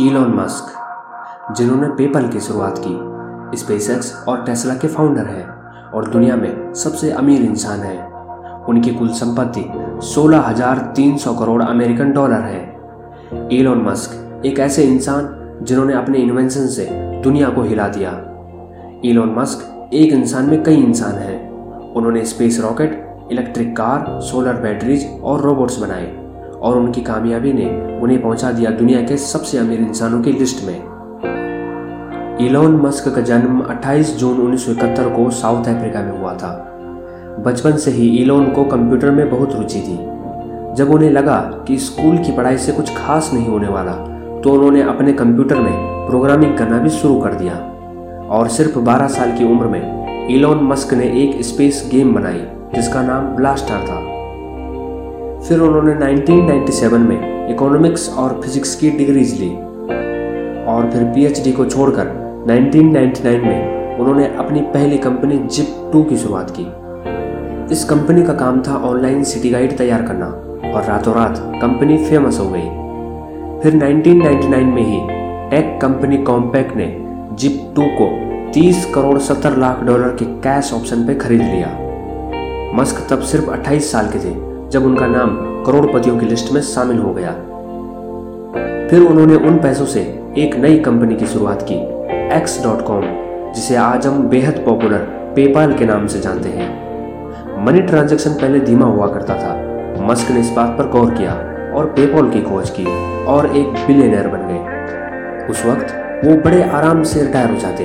Elon Musk जिन्होंने PayPal की शुरुआत की स्पेसएक्स और टेस्ला के फाउंडर हैं और दुनिया में सबसे अमीर इंसान हैं। उनकी कुल संपत्ति 16,300 करोड़ अमेरिकन डॉलर है। ईलॉन मस्क एक ऐसे इंसान जिन्होंने अपने इन्वेंशन से दुनिया को हिला दिया। ईलॉन मस्क एक इंसान में कई इंसान हैं। उन्होंने space rocket electric car solar batteries और रोबोट्स बनाए। और उनकी कामयाबी ने उन्हें पहुँचा दिया दुनिया के सबसे अमीर इंसानों की लिस्ट में। इलोन मस्क का जन्म 28 जून 1971 को साउथ अफ्रीका में हुआ था। बचपन से ही इलॉन को कंप्यूटर में बहुत रुचि थी। जब उन्हें लगा कि स्कूल की पढ़ाई से कुछ खास नहीं होने वाला तो उन्होंने अपने कंप्यूटर में प्रोग्रामिंग करना भी शुरू कर दिया। और सिर्फ़ 12 साल की उम्र में इलॉन मस्क ने एक स्पेस गेम बनाई, जिसका नाम ब्लास्टर था। फिर उन्होंने 1997 में इकोनॉमिक्स और फिजिक्स की डिग्रीज ली। और फिर पीएचडी को छोड़कर 1999 में उन्होंने अपनी पहली कंपनी जिप टू की शुरुआत की। इस कंपनी का काम था ऑनलाइन सिटी गाइड तैयार करना और रातों रात कंपनी फ़ेमस हो गई। फिर 1999 में ही टेक कंपनी कॉम्पैक्ट ने जिप टू को 30 करोड़ 70 लाख डॉलर के कैश ऑप्शन पर खरीद लिया। मस्क तब सिर्फ़ 28 साल के थे। जब उनका नाम करोड़पतियों की लिस्ट में शामिल हो गया। फिर उन्होंने उन पैसों से एक नई कंपनी की शुरुआत की एक्स डॉट कॉम जिसे आज हम बेहद पॉपुलर पेपाल के नाम से जानते हैं। मनी ट्रांजैक्शन पहले धीमा हुआ करता था। मस्क ने इस बात पर गौर किया और पेपॉल की खोज की और एक बिलियनर बन गए। उस वक्त वो बड़े आराम से रिटायर हो जाते।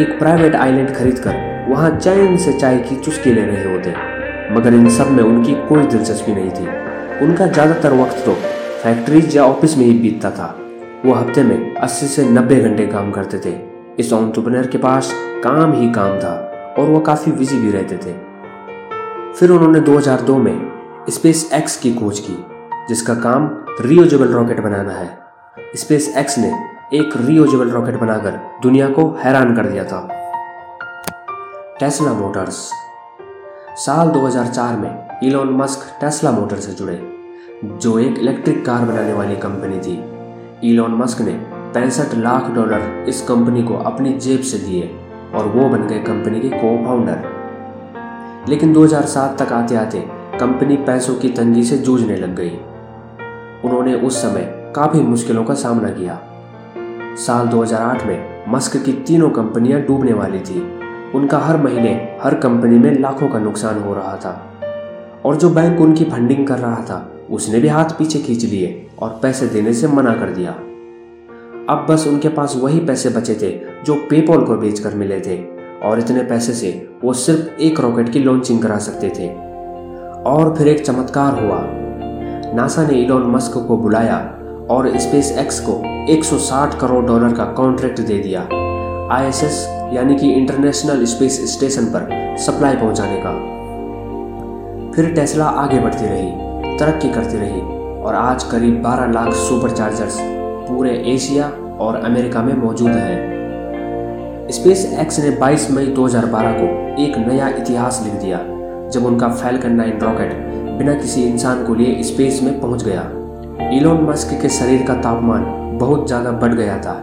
एक प्राइवेट आइलैंड खरीदकर वहाँ चैन से चाय की चुस्की ले रहे होते। मगर इन सब में उनकी कोई दिलचस्पी नहीं थी। उनका ज़्यादातर वक्त तो फैक्ट्रीज या ऑफ़िस में ही बीतता था। वो हफ़्ते में 80 से 90 घंटे काम करते थे। इस ऑन्टरप्रनर के पास काम ही काम था और वो काफ़ी बिज़ी भी रहते थे। फिर उन्होंने 2002 में स्पेस एक्स की खोज की, जिसका काम रियोजेबल रॉकेट बनाना है। स्पेस एक्स ने एक रियोजेबल रॉकेट बनाकर दुनिया को हैरान कर दिया था। टेस्ला मोटर्स साल 2004 में इलॉन मस्क टेस्ला मोटर से जुड़े, जो एक इलेक्ट्रिक कार बनाने वाली कंपनी थी। इलॉन मस्क ने पैंसठ लाख डॉलर इस कंपनी को अपनी जेब से दिए और वो बन गए कंपनी के को फाउंडर लेकिन 2007 तक आते आते कंपनी पैसों की तंगी से जूझने लग गई। उन्होंने उस समय काफ़ी मुश्किलों का सामना किया। साल 2008 में मस्क की तीनों कंपनियाँ डूबने वाली थी। उनका हर महीने, हर कंपनी में लाखों का नुकसान हो रहा था। और जो बैंक उनकी फंडिंग कर रहा था, उसने भी हाथ पीछे खींच लिए और पैसे देने से मना कर दिया। अब बस उनके पास वही पैसे बचे थे, जो पेपॉल को बेचकर मिले थे। और इतने पैसे से वो सिर्फ़ एक रॉकेट की लॉन्चिंग करा सकते थे। और फिर एक चमत्कार हुआ। नासा ने इलॉन मस्क को बुलाया और स्पेस एक्स को 160 करोड़ डॉलर का कॉन्ट्रैक्ट दे दिया। आईएसएस यानी कि इंटरनेशनल स्पेस स्टेशन पर सप्लाई पहुँचाने का। फिर टेस्ला आगे बढ़ती रही, तरक्की करती रही और आज करीब 12 लाख सुपर चार्जर्स पूरे एशिया और अमेरिका में मौजूद हैं। स्पेस एक्स ने 22 मई 2012 को एक नया इतिहास लिख दिया, जब उनका फैल्कन 9 रॉकेट बिना किसी इंसान को लिए स्पेस में पहुँच गया। इलोन मस्क के शरीर का तापमान बहुत ज़्यादा बढ़ गया था।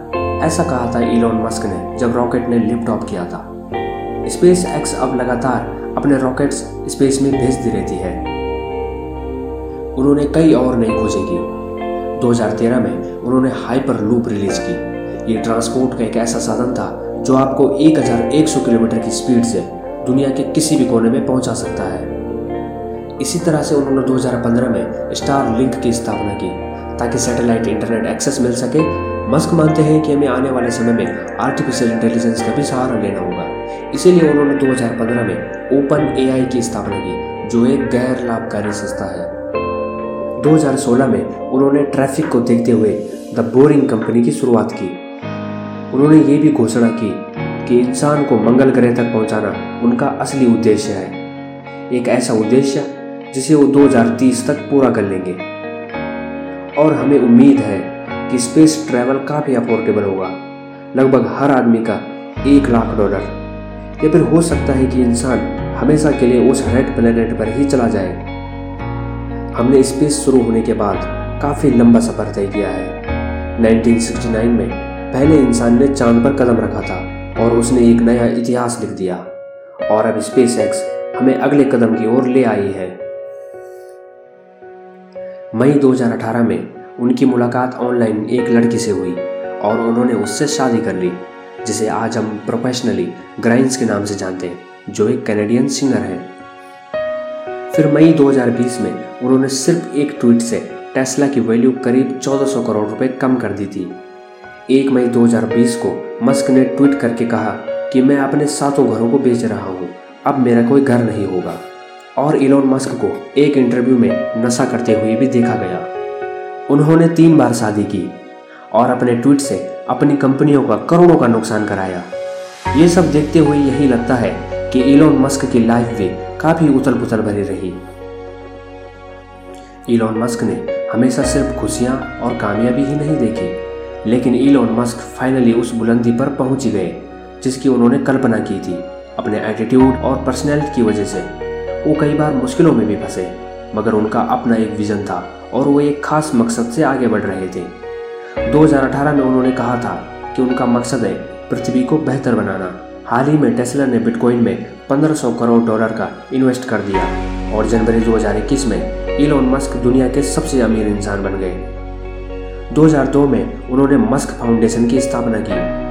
ऐसा कहा था इलोन मस्क ने जब रॉकेट ने लिफ्ट ऑफ़ किया था। स्पेस एक्स अब लगातार अपने रॉकेट्स स्पेस में भेजती रहती है। उन्होंने कई और नई खोजें की। 2013 में उन्होंने हाइपर लूप रिलीज़ की। ये ट्रांसपोर्ट का एक ऐसा साधन था जो आपको 1100 किलोमीटर की स्पीड से दुनिया के किसी भी कोने में पहुँचा सकता है। इसी तरह से उन्होंने 2015 में स्टार लिंक की स्थापना की ताकि सैटेलाइट इंटरनेट एक्सेस मिल सके मस्क मानते हैं कि हमें आने वाले समय में आर्टिफिशियल इंटेलिजेंस का भी सहारा लेना होगा। इसीलिए उन्होंने 2015 में ओपन एआई की स्थापना की, जो एक गैर लाभकारी संस्था है। 2016 में उन्होंने ट्रैफ़िक को देखते हुए द बोरिंग कंपनी की शुरुआत की। उन्होंने ये भी घोषणा की कि इंसान को मंगल ग्रह तक पहुंचाना उनका असली उद्देश्य है। एक ऐसा उद्देश्य जिसे वो 2030 तक पूरा कर लेंगे। और हमें उम्मीद है कि स्पेस ट्रैवल काफ़ी अफोर्डेबल होगा। लगभग हर आदमी का एक लाख डॉलर या फिर हो सकता है कि इंसान हमेशा के लिए उस रेड प्लेनेट पर ही चला जाए। हमने स्पेस शुरू होने के बाद काफ़ी लंबा सफ़र तय किया है। 1969 में पहले इंसान ने चाँद पर कदम रखा था और उसने एक नया इतिहास लिख दिया। और अब स्पेस एक्स हमें अगले कदम की ओर ले आई है। मई 2018 में उनकी मुलाकात ऑनलाइन एक लड़की से हुई और उन्होंने उससे शादी कर ली, जिसे आज हम प्रोफेशनली ग्राइंस के नाम से जानते हैं, जो एक कैनेडियन सिंगर है। फिर मई 2020 में उन्होंने सिर्फ़ एक ट्वीट से टेस्ला की वैल्यू करीब 1400 करोड़ रुपए कम कर दी थी। एक मई 2020 को मस्क ने ट्वीट करके कहा कि मैं अपने सातों घरों को बेच रहा हूँ, अब मेरा कोई घर नहीं होगा। और इलोन मस्क को एक इंटरव्यू में नशा करते हुए भी देखा गया। उन्होंने तीन बार शादी की और अपने ट्वीट से अपनी कंपनियों का करोड़ों का नुकसान कराया। ये सब देखते हुए यही लगता है कि इलोन मस्क की लाइफ भी काफ़ी उथल पुथल भरी रही। इलोन मस्क ने हमेशा सिर्फ़ खुशियाँ और कामयाबी ही नहीं देखी, लेकिन इलोन मस्क फाइनली उस बुलंदी पर पहुँच गए, जिसकी उन्होंने कल्पना की थी। अपने एटीट्यूड और पर्सनैलिटी की वजह से, वो कई बार मुश्किलों में भी फंसे, मगर उनका अपना एक विजन था। और वो एक खास मकसद से आगे बढ़ रहे थे। 2018 में उन्होंने कहा था कि उनका मकसद है पृथ्वी को बेहतर बनाना। हाल ही में टेस्ला ने बिटकॉइन में 1500 करोड़ डॉलर का इन्वेस्ट कर दिया और जनवरी 2021 में इलोन मस्क दुनिया के सबसे अमीर इंसान बन गए। 2002 में उन्होंने मस्क फाउंडेशन की स्थापना की,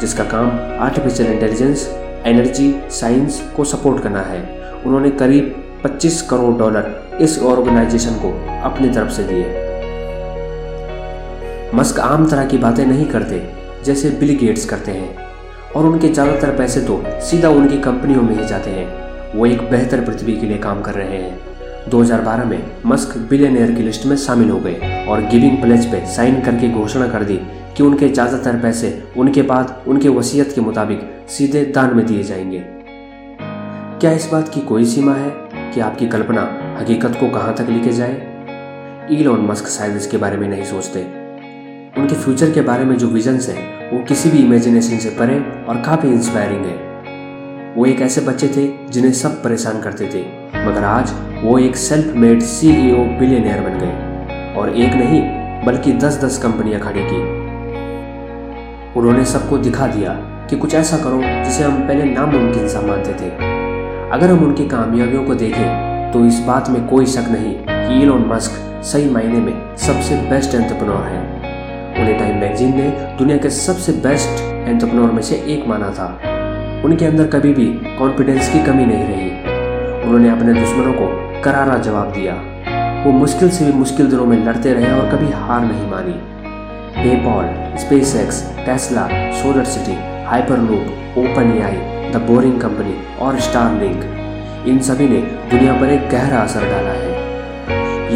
जिसका काम आर्टिफिशियल इंटेलिजेंस एनर्जी साइंस को सपोर्ट करना है। उन्होंने करीब 25 करोड़ डॉलर इस ऑर्गेनाइजेशन को अपनी तरफ़ से दिए। मस्क आम तरह की बातें नहीं करते, जैसे बिल गेट्स करते हैं, और उनके ज़्यादातर पैसे तो सीधा उनकी कंपनियों में ही जाते हैं। वो एक बेहतर पृथ्वी के लिए काम कर रहे हैं। 2012 में मस्क बिलियनियर की लिस्ट में शामिल हो गए और गिविंग प्लेज पे साइन करके घोषणा कर दी कि उनके ज़्यादातर पैसे उनके बाद उनके वसीयत के मुताबिक सीधे दान में दिए जाएँगे। क्या इस बात की कोई सीमा है? कि आपकी कल्पना हकीकत को कहाँ तक लेके जाए? ईलॉन मस्क शायद इसके बारे में नहीं सोचते। उनके फ्यूचर के बारे में जो विजन्स है, वो किसी भी इमेजिनेशन से परे और काफ़ी इंस्पायरिंग है। वो एक ऐसे बच्चे थे जिन्हें सब परेशान करते थे, मगर आज वो एक सेल्फ मेड सीईओ बिलियनियर बन गए और एक नहीं, बल्कि दस दस कंपनियाँ खड़ी की। उन्होंने सबको दिखा दिया कि कुछ ऐसा करो जिसे हम पहले नामुमकिन सा मानते थे। अगर हम उनकी कामयाबियों को देखें तो इस बात में कोई शक नहीं कि इलोन मस्क सही मायने में सबसे बेस्ट एंटरप्रनोर है। उन्हें टाइम मैगजीन ने दुनिया के सबसे बेस्ट एंटरप्रनोर में से एक माना था। उनके अंदर कभी भी कॉन्फिडेंस की कमी नहीं रही। उन्होंने अपने दुश्मनों को करारा जवाब दिया। वो मुश्किल से भी मुश्किल दिनों में लड़ते रहे और कभी हार नहीं मानी। PayPal SpaceX Tesla SolarCity Hyperloop OpenAI Boring company और स्टार लिंक। इन सभी ने दुनिया पर एक गहरा असर डाला है।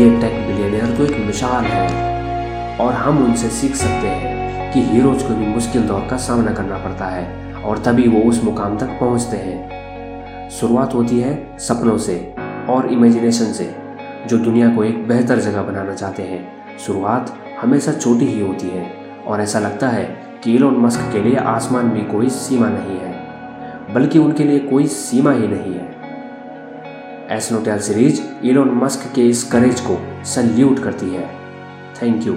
ये टेक बिलियनियर तो एक मिसाल है और हम उनसे सीख सकते हैं कि हीरोज को भी मुश्किल दौर का सामना करना पड़ता है और तभी वो उस मुकाम तक पहुँचते हैं। शुरुआत होती है सपनों से और इमेजिनेशन से, जो दुनिया को एक बेहतर जगह बनाना चाहते हैं। शुरुआत हमेशा छोटी ही होती है और ऐसा लगता है कि इलोन मस्क के लिए आसमान में कोई सीमा नहीं है। बल्कि उनके लिए कोई सीमा ही नहीं है। एसनोटेल सीरीज़ इलोन मस्क के इस करेज को सल्यूट करती है। Thank you.